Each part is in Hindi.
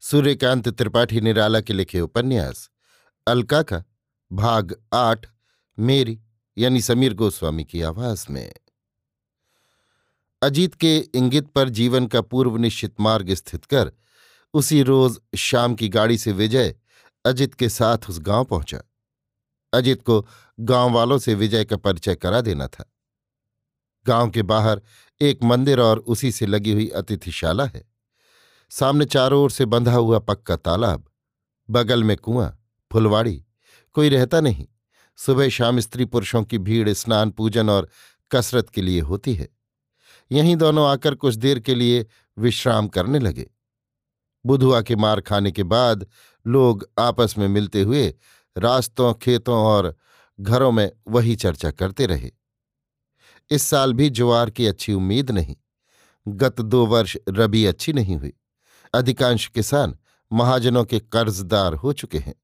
सूर्यकांत त्रिपाठी निराला के लिखे उपन्यास अलका का भाग आठ, मेरी, यानी समीर गोस्वामी की आवाज़ में। अजीत के इंगित पर जीवन का पूर्व निश्चित मार्ग स्थित कर, उसी रोज शाम की गाड़ी से विजय अजित के साथ उस गाँव पहुँचा। अजित को गाँव वालों से विजय का परिचय करा देना था। गाँव के बाहर एक मंदिर और उसी से लगी हुई अतिथिशाला है। सामने चारों ओर से बंधा हुआ पक्का तालाब, बगल में कुआँ, फुलवाड़ी, कोई रहता नहीं। सुबह शाम स्त्री पुरुषों की भीड़ स्नान, पूजन और कसरत के लिए होती है। यहीं दोनों आकर कुछ देर के लिए विश्राम करने लगे। बुधुआ के मार खाने के बाद लोग आपस में मिलते हुए रास्तों, खेतों और घरों में वही चर्चा करते रहे। इस साल भी ज्वार की अच्छी उम्मीद नहीं। गत दो वर्ष रबी अच्छी नहीं हुई। अधिकांश किसान महाजनों के कर्जदार हो चुके हैं।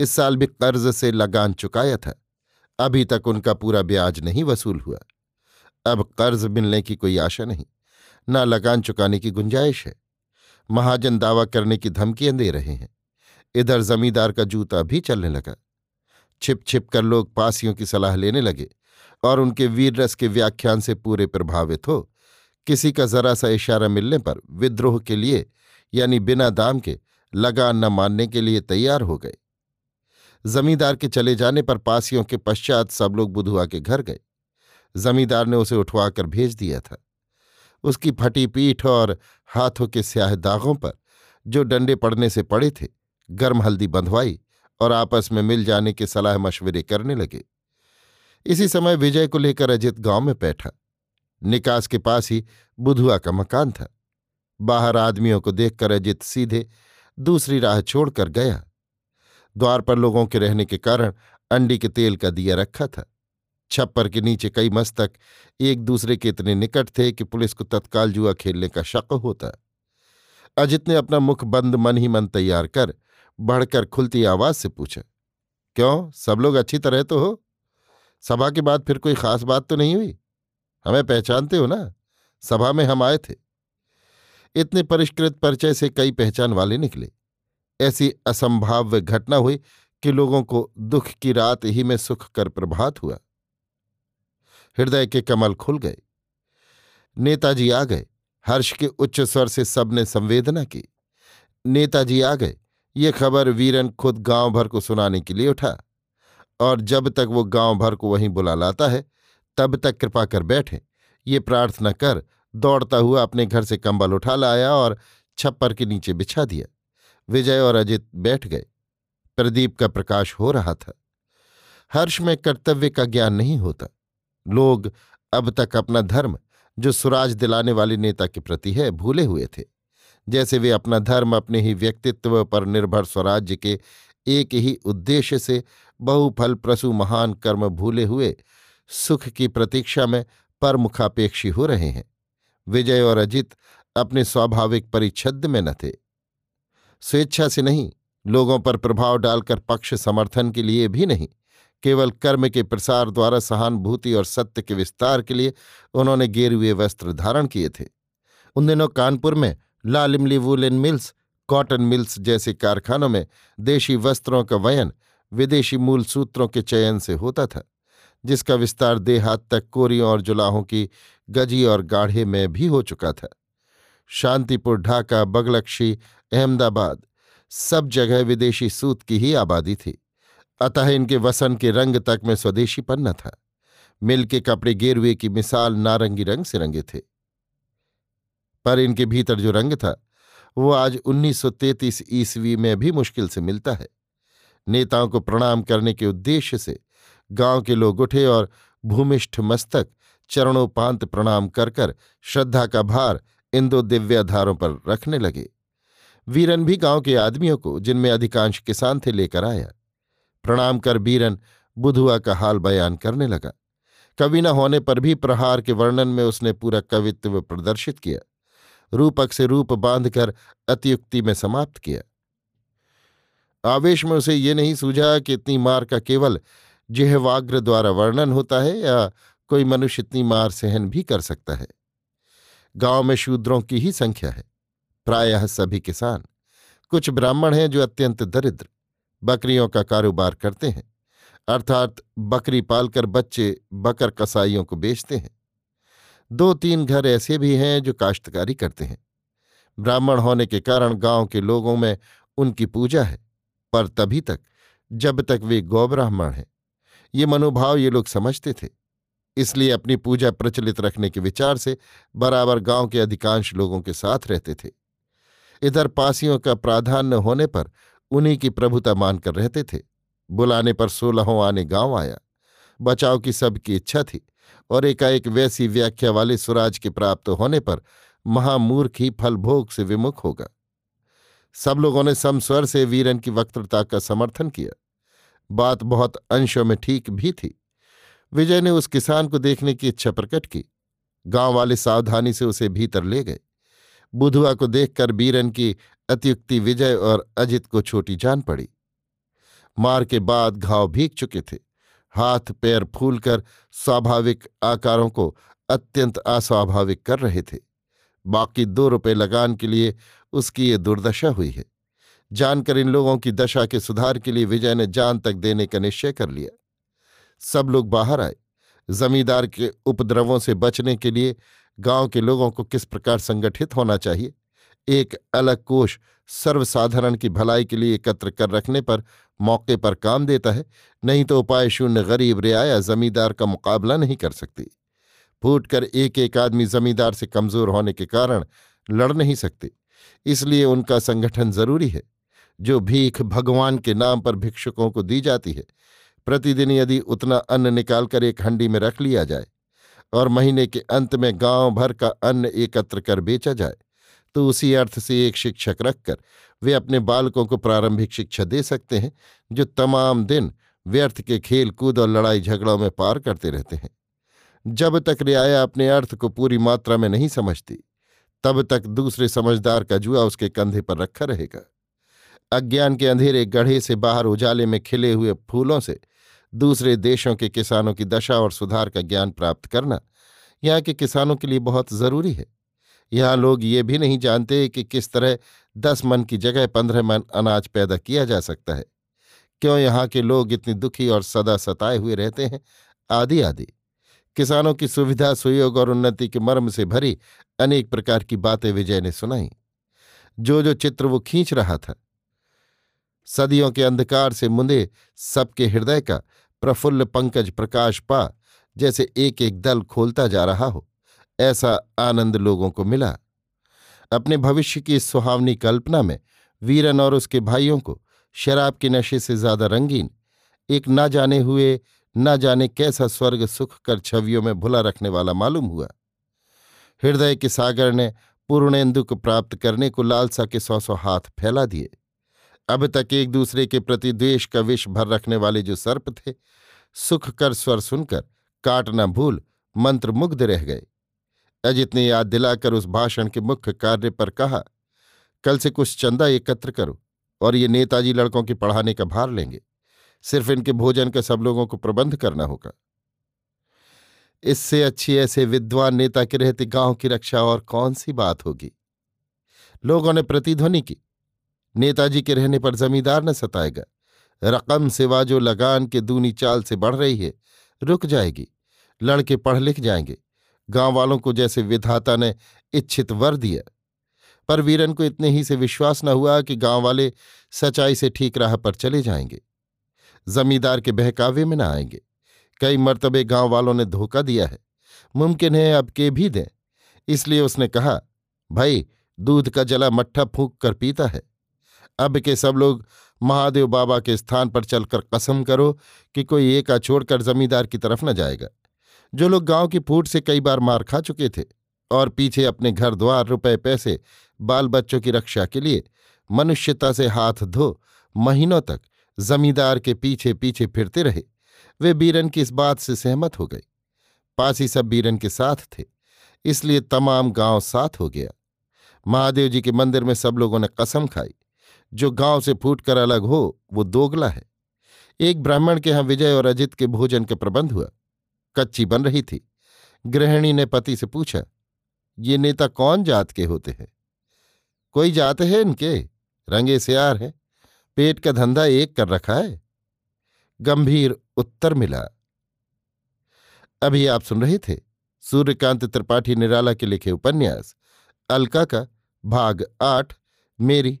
इस साल भी कर्ज से लगान चुकाया था। अभी तक उनका पूरा ब्याज नहीं वसूल हुआ। अब कर्ज मिलने की कोई आशा नहीं, ना लगान चुकाने की गुंजाइश है। महाजन दावा करने की धमकियाँ दे रहे हैं। इधर जमींदार का जूता भी चलने लगा। छिप छिप कर लोग पासियों की सलाह लेने लगे और उनके वीर रस के व्याख्यान से पूरे प्रभावित हो। किसी का जरा सा इशारा मिलने पर विद्रोह के लिए यानी बिना दाम के लगान न मानने के लिए तैयार हो गए। जमींदार के चले जाने पर पासियों के पश्चात सब लोग बुधुआ के घर गए। जमींदार ने उसे उठवाकर भेज दिया था। उसकी फटी पीठ और हाथों के स्याह दागों पर जो डंडे पड़ने से पड़े थे, गर्म हल्दी बंधवाई और आपस में मिल जाने के सलाह मशवरे करने लगे। इसी समय विजय को लेकर अजित गाँव में बैठा। निकास के पास ही बुधुआ का मकान था। बाहर आदमियों को देखकर अजित सीधे दूसरी राह छोड़कर गया। द्वार पर लोगों के रहने के कारण अंडी के तेल का दिया रखा था। छप्पर के नीचे कई मस्तक एक दूसरे के इतने निकट थे कि पुलिस को तत्काल जुआ खेलने का शक होता। अजित ने अपना मुख बंद मन ही मन तैयार कर बढ़कर खुलती आवाज़ से पूछा, क्यों? सब लोग अच्छी तरह तो हो? सभा के बाद फिर कोई खास बात तो नहीं हुई? हमें पहचानते हो ना? सभा में हम आए थे। इतने परिष्कृत परिचय से कई पहचान वाले निकले। ऐसी असंभाव्य घटना हुई कि लोगों को दुख की रात ही में सुख कर प्रभात हुआ। हृदय के कमल खुल गए। नेताजी आ गए। हर्ष के उच्च स्वर से सबने संवेदना की। नेताजी आ गए। ये खबर वीरन खुद गाँव भर को सुनाने के लिए उठा। और जब तक वो गाँव भर को वहीं बुला लाता है, तब तक कृपा कर बैठे। ये प्रार्थना कर दौड़ता हुआ अपने घर से कंबल उठा लाया और छप्पर के नीचे बिछा दिया। विजय और अजित बैठ गए। प्रदीप का प्रकाश हो रहा था। हर्ष में कर्तव्य का ज्ञान नहीं होता। लोग अब तक अपना धर्म, जो सुराज दिलाने वाले नेता के प्रति है, भूले हुए थे। जैसे वे अपना धर्म अपने ही व्यक्तित्व पर निर्भर स्वराज्य के एक ही उद्देश्य से बहुफल प्रसु महान कर्म भूले हुए सुख की प्रतीक्षा में परमुखापेक्षी हो रहे हैं। विजय और अजित अपने स्वाभाविक परिच्छद में न थे। स्वेच्छा से नहीं, लोगों पर प्रभाव डालकर पक्ष समर्थन के लिए भी नहीं, केवल कर्म के प्रसार द्वारा सहानुभूति और सत्य के विस्तार के लिए उन्होंने गेरुए वस्त्र धारण किए थे। उन दिनों कानपुर में Lalimli woollen mills, cotton mills जैसे कारखानों में देशी वस्त्रों का वयन विदेशी मूल सूत्रों के चयन से होता था, जिसका विस्तार देहात तक कोरियों और जुलाहों की गजी और गाढ़े में भी हो चुका था। शांतिपुर, ढाका, बगलक्षी, अहमदाबाद सब जगह विदेशी सूत की ही आबादी थी। अतः इनके वसन के रंग तक में स्वदेशीपन न था। मिल के कपड़े गेरुए की मिसाल नारंगी रंग से रंगे थे। पर इनके भीतर जो रंग था, वो आज 1933 ईस्वी में भी मुश्किल से मिलता है। नेताओं को प्रणाम करने के उद्देश्य से गाँव के लोग उठे और भूमिष्ठ मस्तक चरणोपांत प्रणाम कर कर श्रद्धा का भार इन दो दिव्याधारों पर रखने लगे। वीरन भी गाँव के आदमियों को, जिनमें अधिकांश किसान थे, लेकर आया। प्रणाम कर बीरन बुधुआ का हाल बयान करने लगा। कवि न होने पर भी प्रहार के वर्णन में उसने पूरा कवित्व प्रदर्शित किया। रूपक से रूप बांधकर अतियुक्ति में समाप्त किया। आवेश में उसे ये नहीं सूझा कि इतनी मार का केवल जिहवाग्र द्वारा वर्णन होता है या कोई मनुष्य इतनी मार सहन भी कर सकता है। गाँव में शूद्रों की ही संख्या है। प्रायः सभी किसान, कुछ ब्राह्मण हैं जो अत्यंत दरिद्र, बकरियों का कारोबार करते हैं, अर्थात बकरी पालकर बच्चे बकर कसाईयों को बेचते हैं। दो तीन घर ऐसे भी हैं जो काश्तकारी करते हैं। ब्राह्मण होने के कारण गाँव के लोगों में उनकी पूजा है, पर तभी तक, जब तक वे गौब्राह्मण हैं। ये मनोभाव ये लोग समझते थे। इसलिए अपनी पूजा प्रचलित रखने के विचार से बराबर गाँव के अधिकांश लोगों के साथ रहते थे। इधर पासियों का प्राधान्य होने पर उन्हीं की प्रभुता मानकर रहते थे। बुलाने पर सोलहों आने गाँव आया। बचाव की सबकी इच्छा थी और एकाएक वैसी व्याख्या वाले स्वराज के प्राप्त होने पर महामूर्ख ही फलभोग से विमुख होगा सब लोगों ने समस्वर से वीरन की वक्तृता का समर्थन किया। बात बहुत अंशों में ठीक भी थी। विजय ने उस किसान को देखने की इच्छा प्रकट की। गाँव वाले सावधानी से उसे भीतर ले गए। बुधुआ को देखकर बीरन की अतियुक्ति विजय और अजित को छोटी जान पड़ी। मार के बाद घाव भीग चुके थे। हाथ पैर फूलकर स्वाभाविक आकारों को अत्यंत अस्वाभाविक कर रहे थे। बाकी दो रुपए लगान के लिए उसकी ये दुर्दशा हुई है। जानकर इन लोगों की दशा के सुधार के लिए विजय ने जान तक देने का निश्चय कर लिया। सब लोग बाहर आए। जमींदार के उपद्रवों से बचने के लिए गाँव के लोगों को किस प्रकार संगठित होना चाहिए? एक अलग कोष सर्वसाधारण की भलाई के लिए एकत्र कर रखने पर मौके पर काम देता है, नहीं तो उपाय शून्य गरीब रियाया जमींदार का मुकाबला नहीं कर सकती। फूट कर एक एक आदमी जमींदार से कमज़ोर होने के कारण लड़ नहीं सकते। इसलिए उनका संगठन ज़रूरी है। जो भीख भगवान के नाम पर भिक्षुकों को दी जाती है प्रतिदिन यदि उतना अन्न निकालकर एक हंडी में रख लिया जाए और महीने के अंत में गाँव भर का अन्न एकत्र कर बेचा जाए तो उसी अर्थ से एक शिक्षक रखकर वे अपने बालकों को प्रारंभिक शिक्षा दे सकते हैं, जो तमाम दिन व्यर्थ के खेल कूद और लड़ाई झगड़ों में पार करते रहते हैं। जब तक रियाया अपने अर्थ को पूरी मात्रा में नहीं समझती, तब तक दूसरे समझदार का जुआ उसके कंधे पर रखा रहेगा। अज्ञान के अंधेरे गढ़े से बाहर उजाले में खिले हुए फूलों से दूसरे देशों के किसानों की दशा और सुधार का ज्ञान प्राप्त करना यहाँ के किसानों के लिए बहुत ज़रूरी है। यहाँ लोग ये भी नहीं जानते कि किस तरह दस मन की जगह पंद्रह मन अनाज पैदा किया जा सकता है। क्यों यहाँ के लोग इतनी दुखी और सदा सताए हुए रहते हैं? आदि आदि। किसानों की सुविधा, सुयोग और उन्नति के मर्म से भरी अनेक प्रकार की बातें विजय ने सुनाई। जो जो चित्र वो खींच रहा था। सदियों के अंधकार से मुंदे सबके हृदय का प्रफुल्ल पंकज प्रकाश पा जैसे एक एक दल खोलता जा रहा हो। ऐसा आनंद लोगों को मिला। अपने भविष्य की इस सुहावनी कल्पना में वीरन और उसके भाइयों को शराब के नशे से ज़्यादा रंगीन, एक ना जाने हुए, न जाने कैसा स्वर्ग सुख कर छवियों में भुला रखने वाला मालूम हुआ। हृदय के सागर ने पूर्णेन्दु को प्राप्त करने को लालसा के सौ सौ हाथ फैला दिए। अब तक एक दूसरे के प्रति द्वेष का विष भर रखने वाले जो सर्प थे, सुख कर स्वर सुनकर काटना भूल मंत्रमुग्ध रह गए। अजित ने याद दिलाकर उस भाषण के मुख्य कार्य पर कहा, कल से कुछ चंदा एकत्र करो और ये नेताजी लड़कों के पढ़ाने का भार लेंगे। सिर्फ़ इनके भोजन का सब लोगों को प्रबंध करना होगा। इससे अच्छी ऐसे विद्वान नेता के रहते गाँव की रक्षा और कौन सी बात होगी? लोगों ने प्रतिध्वनि की। नेताजी के रहने पर जमींदार न सताएगा। रकम सिवा जो लगान के दूनी चाल से बढ़ रही है, रुक जाएगी। लड़के पढ़ लिख जाएँगे। गाँव वालों को जैसे विधाता ने इच्छित वर दिया। पर वीरन को इतने ही से विश्वास न हुआ कि गाँव वाले सच्चाई से ठीक राह पर चले जाएँगे। जमींदार के बहकावे में न आएँगे। कई मर्तबे गाँव वालों ने धोखा दिया है। मुमकिन है अब के भी दें। इसलिए उसने कहा, भाई, दूध का जला मट्ठा फूंक कर पीता है। अब के सब लोग महादेव बाबा के स्थान पर चलकर कसम करो कि कोई एका छोड़कर जमींदार की तरफ़ न जाएगा। जो लोग गाँव की फूट से कई बार मार खा चुके थे और पीछे अपने घर द्वार रुपए, पैसे बाल बच्चों की रक्षा के लिए मनुष्यता से हाथ धो महीनों तक जमींदार के पीछे पीछे फिरते रहे, वे बीरन की इस बात से सहमत हो गए। पासी सब बीरन के साथ थे, इसलिए तमाम गाँव साथ हो गया। महादेव जी के मंदिर में सब लोगों ने कसम खाई। जो गाँव से फूटकर अलग हो, वो दोगला है। एक ब्राह्मण के यहाँ विजय और अजित के भोजन का प्रबंध हुआ। कच्ची बन रही थी। गृहिणी ने पति से पूछा, ये नेता कौन जात के होते हैं? कोई जात है इनके। रंगे सियार है। पेट का धंधा एक कर रखा है। गंभीर उत्तर मिला, अभी आप सुन रहे थे सूर्यकांत त्रिपाठी निराला के लिखे उपन्यास, अलका का भाग आठ, मेरी